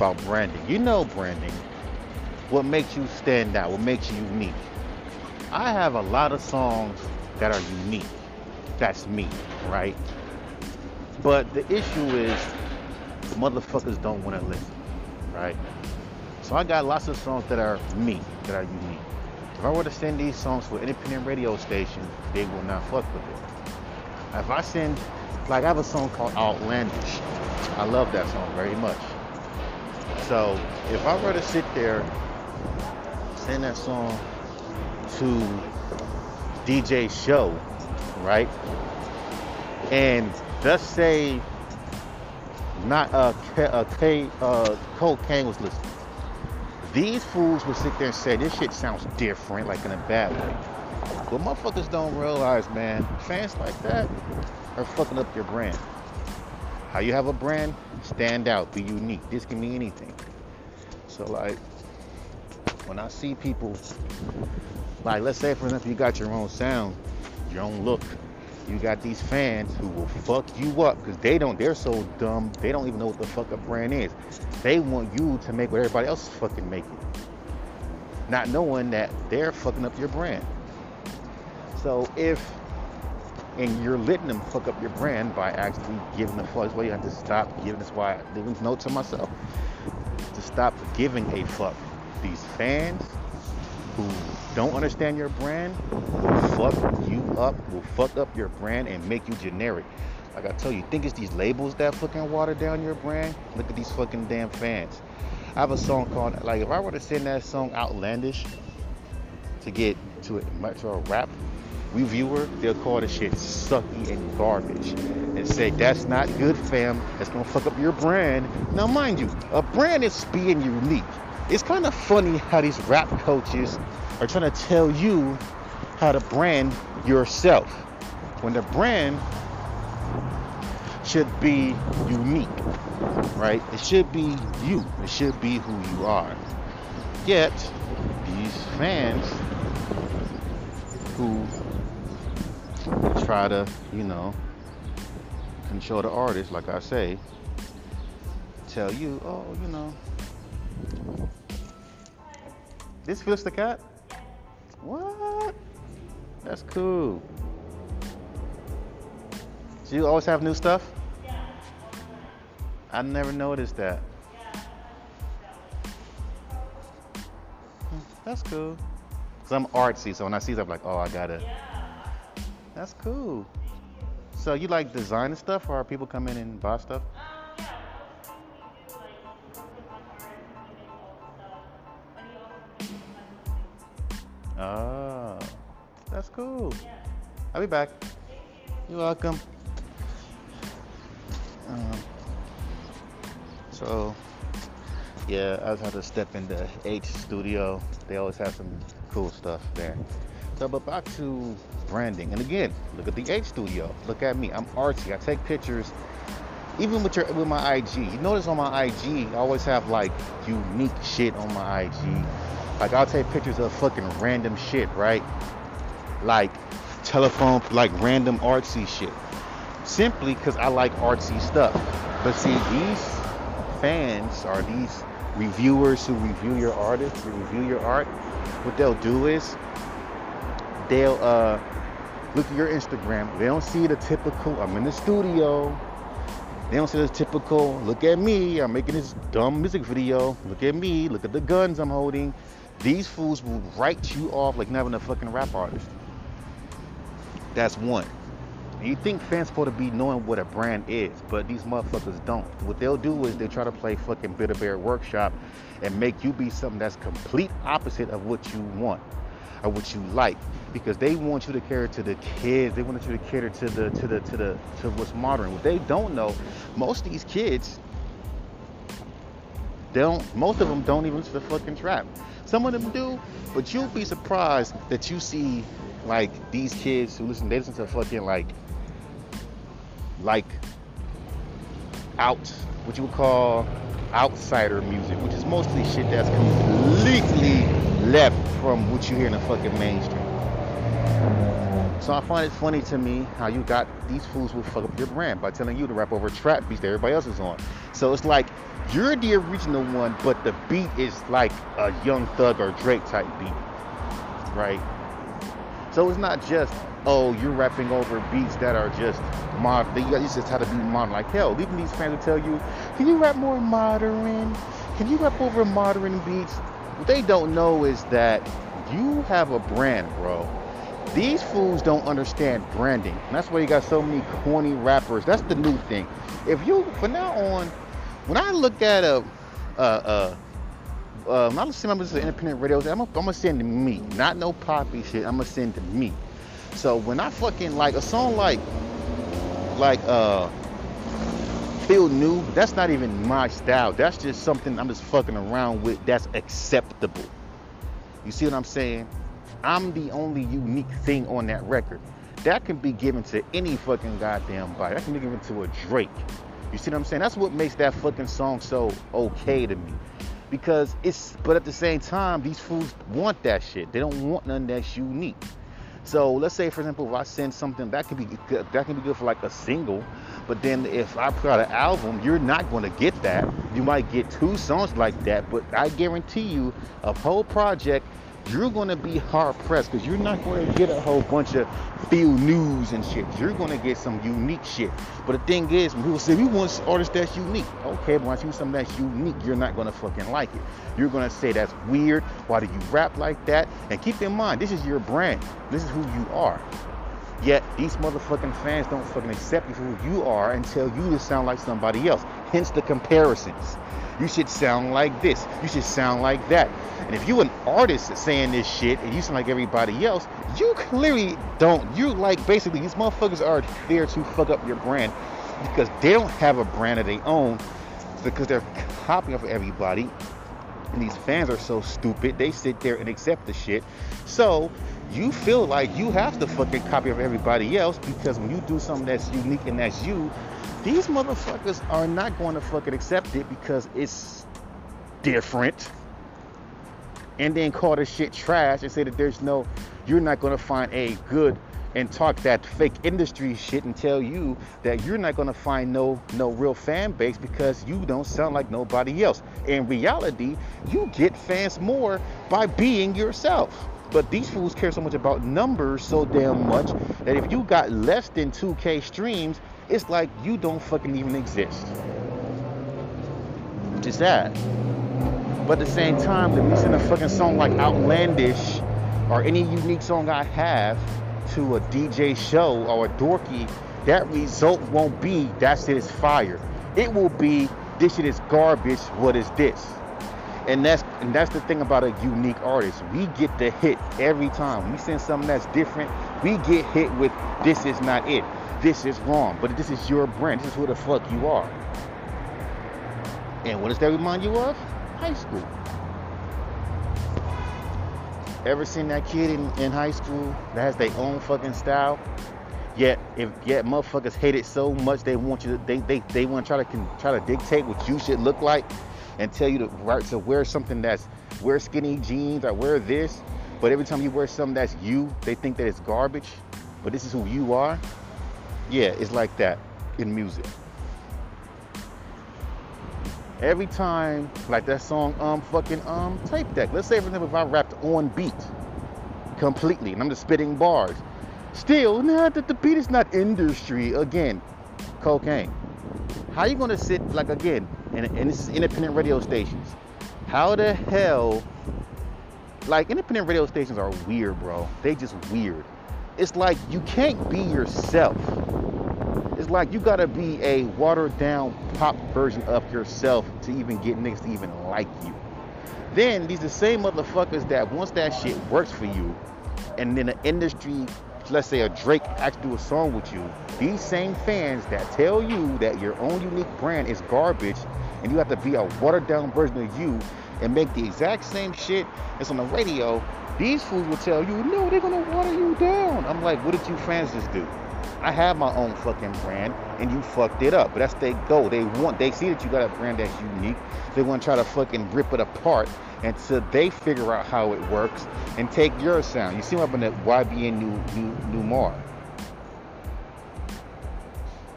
about branding. You know branding. What makes you stand out? What makes you unique? I have a lot of songs that are unique. That's me, right? But the issue is motherfuckers don't want to listen, right? So I got lots of songs that are me, that are unique. If I were to send these songs to an independent radio station, they will not fuck with it. If I send, like I have a song called Outlandish. I love that song very much. So if I were to sit there, send that song to DJ show, right? And let's say not uh, K, uh, K uh, cocaine was listening. These fools would sit there and say, this shit sounds different, like in a bad way. But motherfuckers don't realize, man, fans like that are fucking up your brand. How you have a brand, stand out, be unique. This can be anything. So like, when I see people, like let's say for example, you got your own sound, your own look, you got these fans who will fuck you up because they don't, they're so dumb, they don't even know what the fuck a brand is. They want you to make what everybody else is fucking making. Not knowing that they're fucking up your brand. So if, and you're letting them fuck up your brand by actually giving the fuck, well, you have to stop giving, that's why I a note to myself, to stop giving a fuck. These fans who don't understand your brand will fuck you up, will fuck up your brand and make you generic. Like I tell you, think it's these labels that fucking water down your brand? Look at these fucking damn fans. I have a song called, like, if I were to send that song Outlandish to get to a, to a rap reviewer, they'll call the shit sucky and garbage and say, that's not good, fam. That's gonna fuck up your brand. Now, mind you, a brand is being unique. It's kind of funny how these rap coaches are trying to tell you how to brand yourself when the brand should be unique, right? It should be you. It should be who you are. Yet, these fans who try to, you know, control the artist, like I say, tell you, oh, you know, this feels the cat? What? That's cool. Do you always have new stuff? Yeah. I never noticed that. That's cool. Cause I'm artsy, so when I see stuff, I'm like, oh, I gotta. That's cool. So you like designing stuff, or people come in and buy stuff? Oh, that's cool. I'll be back. You're welcome. Um, so, yeah, I just had to step into H studio. They always have some cool stuff there. So, but back to branding. And again, look at the H studio. Look at me. I'm artsy. I take pictures. Even with your with my IG, you notice on my IG, I always have like unique shit on my IG like I'll take pictures of fucking random shit, right? Like telephone, like random artsy shit. Simply because I like artsy stuff. But see, these fans are these reviewers who review your artists, who review your art. What they'll do is they'll uh, look at your Instagram. They don't see the typical. I'm in the studio. They don't see the typical. Look at me. I'm making this dumb music video. Look at me. Look at the guns I'm holding. These fools will write you off like not even a fucking rap artist. That's one. And you think fans supposed to be knowing what a brand is, but these motherfuckers don't. What they'll do is they try to play fucking Build-A-Bear Workshop and make you be something that's complete opposite of what you want or what you like. Because they want you to cater to the kids. They want you to cater to the to the to the to what's modern. What they don't know, most of these kids, don't most of them don't even listen to the fucking trap. Some of them do, but you'll be surprised that you see like these kids who listen, they listen to fucking like, like out, what you would call outsider music, which is mostly shit that's completely left from what you hear in the fucking mainstream. So I find it funny to me how you got these fools will fuck up your brand by telling you to rap over trap beats that everybody else is on. So it's like you're the original one, but the beat is like a Young Thug or Drake type beat, right? So it's not just oh you're rapping over beats that are just modern. You just have to be modern like hell. Even these fans will tell you, can you rap more modern? Can you rap over modern beats? What they don't know is that you have a brand, bro these fools don't understand branding. That's why you got so many corny rappers. That's the new thing. If you, from now on, when I look at a, uh, uh, uh, when I listen to independent radios, I'm gonna send to me, not no poppy shit. I'm gonna send to me. So when I fucking like a song like, like uh, feel new, that's not even my style. That's just something I'm just fucking around with. That's acceptable. You see what I'm saying? I'm the only unique thing on that record. That can be given to any fucking goddamn body. That can be given to a Drake. You see what I'm saying? That's what makes that fucking song so okay to me. Because it's, but at the same time, these fools want that shit. They don't want nothing that's unique. So let's say, for example, if I send something that can be good, that can be good for like a single, but then if I put out an album, you're not going to get that. You might get two songs like that, but I guarantee you, a whole project you're going to be hard pressed because you're not going to get a whole bunch of feel news and shit. You're going to get some unique shit. But the thing is, when people say we want artists that's unique, okay, but once you something that's unique, you're not going to fucking like it. You're going to say that's weird. Why do you rap like that? And keep in mind, this is your brand. This is who you are. Yet these motherfucking fans don't fucking accept you for who you are and tell you to sound like somebody else. Hence the comparisons. You should sound like this. You should sound like that. And if you an artist saying this shit and you sound like everybody else, you clearly don't. You like basically these motherfuckers are there to fuck up your brand because they don't have a brand of their own because they're copying off of everybody. And these fans are so stupid, they sit there and accept the shit. So you feel like you have to fucking copy of everybody else because when you do something that's unique and that's you, these motherfuckers are not going to fucking accept it because it's different. And then call the shit trash and say that there's no, you're not going to find a good and talk that fake industry shit and tell you that you're not gonna find no no real fan base because you don't sound like nobody else. In reality, you get fans more by being yourself. But these fools care so much about numbers so damn much that if you got less than 2K streams, it's like you don't fucking even exist. Is sad. But at the same time, if you send a fucking song like Outlandish or any unique song I have to a DJ show or a dorky, that result won't be that shit is fire. It will be this shit is garbage. What is this? And that's and that's the thing about a unique artist. We get the hit every time. We send something that's different. We get hit with this is not it. This is wrong. But this is your brand. This is who the fuck you are. And what does that remind you of? High school. Ever seen that kid in, in high school that has their own fucking style? Yet if yet motherfuckers hate it so much they want you to they they, they want to try to try to dictate what you should look like and tell you to, to wear something that's wear skinny jeans or wear this. But every time you wear something that's you, they think that it's garbage. But this is who you are. Yeah, it's like that in music. Every time, like that song, um, fucking um, tape deck. Let's say, for example, if I rapped on beat completely, and I'm just spitting bars. Still, nah, the, the beat is not industry. Again, cocaine. How you gonna sit like again? And, and this is independent radio stations. How the hell? Like independent radio stations are weird, bro. They just weird. It's like you can't be yourself. It's like you gotta be a watered down pop version of yourself to even get niggas to even like you. Then these the same motherfuckers that once that shit works for you, and then the industry let's say a Drake actually do a song with you, these same fans that tell you that your own unique brand is garbage and you have to be a watered down version of you and make the exact same shit as on the radio, these fools will tell you, no, they're gonna water you down. I'm like, what did you fans just do? I have my own fucking brand and you fucked it up. But that's their goal. They want they see that you got a brand that's unique. They want to try to fucking rip it apart until they figure out how it works and take your sound. You see what happened at YBN New New New Mar.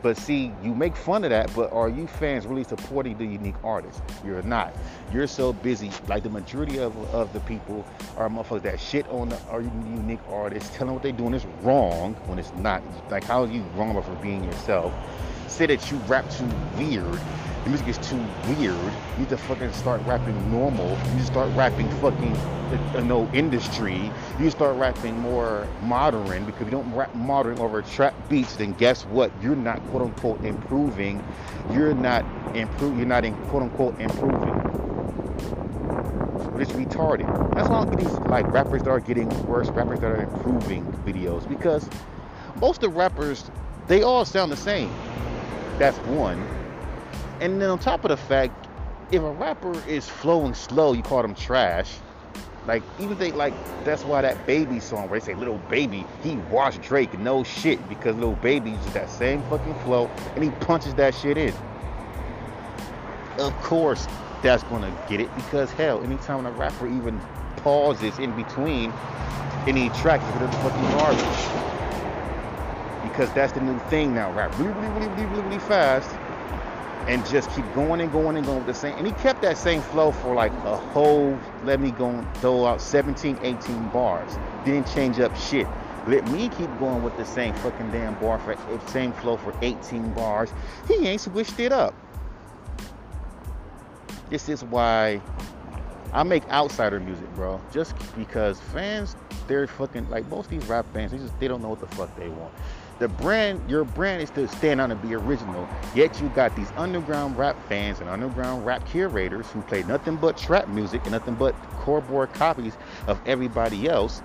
But see, you make fun of that, but are you fans really supporting the unique artist? You're not. You're so busy, like the majority of, of the people are motherfuckers that shit on the are unique artists, telling what they're doing is wrong when it's not. Like, how are you wrong for being yourself? Say that you rap too weird the music is too weird. You need to fucking start rapping normal. You need to start rapping fucking uh, no industry. You start rapping more modern because if you don't rap modern over trap beats, then guess what? You're not quote unquote improving. You're not improve. You're not in quote unquote improving. But it's retarded. That's why I these like rappers that are getting worse, rappers that are improving videos because most of the rappers they all sound the same. That's one. And then on top of the fact, if a rapper is flowing slow, you call them trash. Like even they like that's why that baby song where they say Lil Baby, he washed Drake no shit because Lil Baby uses that same fucking flow and he punches that shit in. Of course that's gonna get it because hell, anytime a rapper even pauses in between any track, it's gonna fucking garbage. Because that's the new thing now, rap really, really, really, really, really, really fast and just keep going and going and going with the same. And he kept that same flow for like a whole, let me go throw out 17, 18 bars. Didn't change up shit. Let me keep going with the same fucking damn bar for eh, same flow for 18 bars. He ain't switched it up. This is why I make outsider music, bro. Just because fans, they're fucking like most of these rap fans, they just they don't know what the fuck they want the brand, your brand is to stand out and be original. Yet you got these underground rap fans and underground rap curators who play nothing but trap music and nothing but cardboard copies of everybody else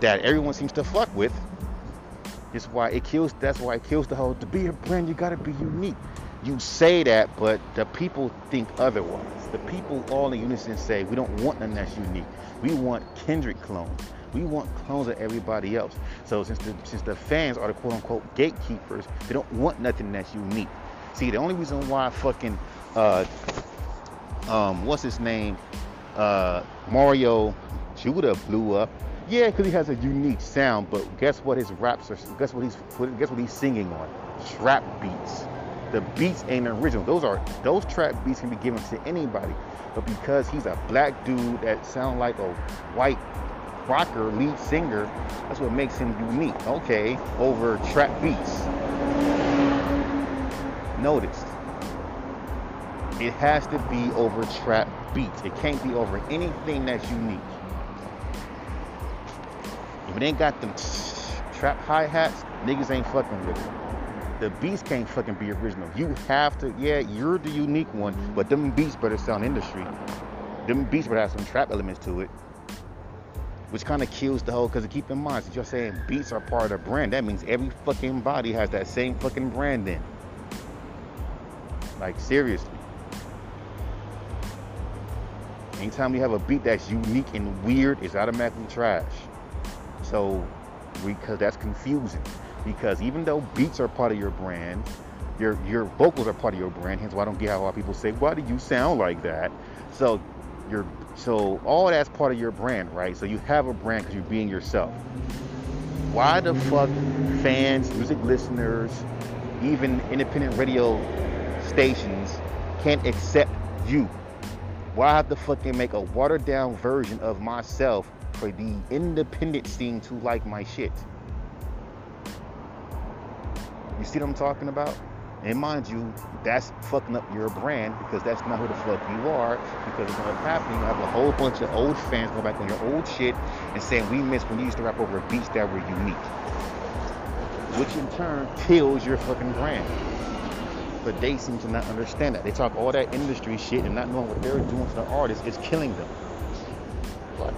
that everyone seems to fuck with. That's why it kills. That's why it kills the whole. To be a brand, you gotta be unique. You say that, but the people think otherwise. The people all in unison say we don't want nothing that's unique. We want Kendrick clones. We want clones of everybody else. So since the since the fans are the quote unquote gatekeepers, they don't want nothing that's unique. See, the only reason why fucking uh um what's his name? Uh Mario Judah blew up. Yeah, because he has a unique sound, but guess what his raps are guess what he's guess what he's singing on? Trap beats. The beats ain't original. Those are those trap beats can be given to anybody. But because he's a black dude that sound like a white rocker lead singer, that's what makes him unique. Okay, over trap beats. Notice, it has to be over trap beats. It can't be over anything that's unique. If it ain't got them trap hi-hats, niggas ain't fucking with it. The beats can't fucking be original. You have to, yeah, you're the unique one, but them beats better sound industry. Them beats better have some trap elements to it which kind of kills the whole. Because keep in mind, since you're saying beats are part of the brand, that means every fucking body has that same fucking brand in. Like seriously. Anytime you have a beat that's unique and weird, it's automatically trash. So, because that's confusing. Because even though beats are part of your brand, your your vocals are part of your brand. Hence why I don't get how a lot of people say, "Why do you sound like that?" So your so all that's part of your brand, right? So you have a brand because you're being yourself. Why the fuck fans, music listeners, even independent radio stations can't accept you? Why have to fucking make a watered down version of myself for the independent scene to like my shit? You see what I'm talking about? And mind you, that's fucking up your brand because that's not who the fuck you are. Because it's what's happening, you have a whole bunch of old fans going back on your old shit and saying we miss when you used to rap over beats that were unique. Which in turn kills your fucking brand. But they seem to not understand that. They talk all that industry shit and not knowing what they're doing to the artist is killing them. But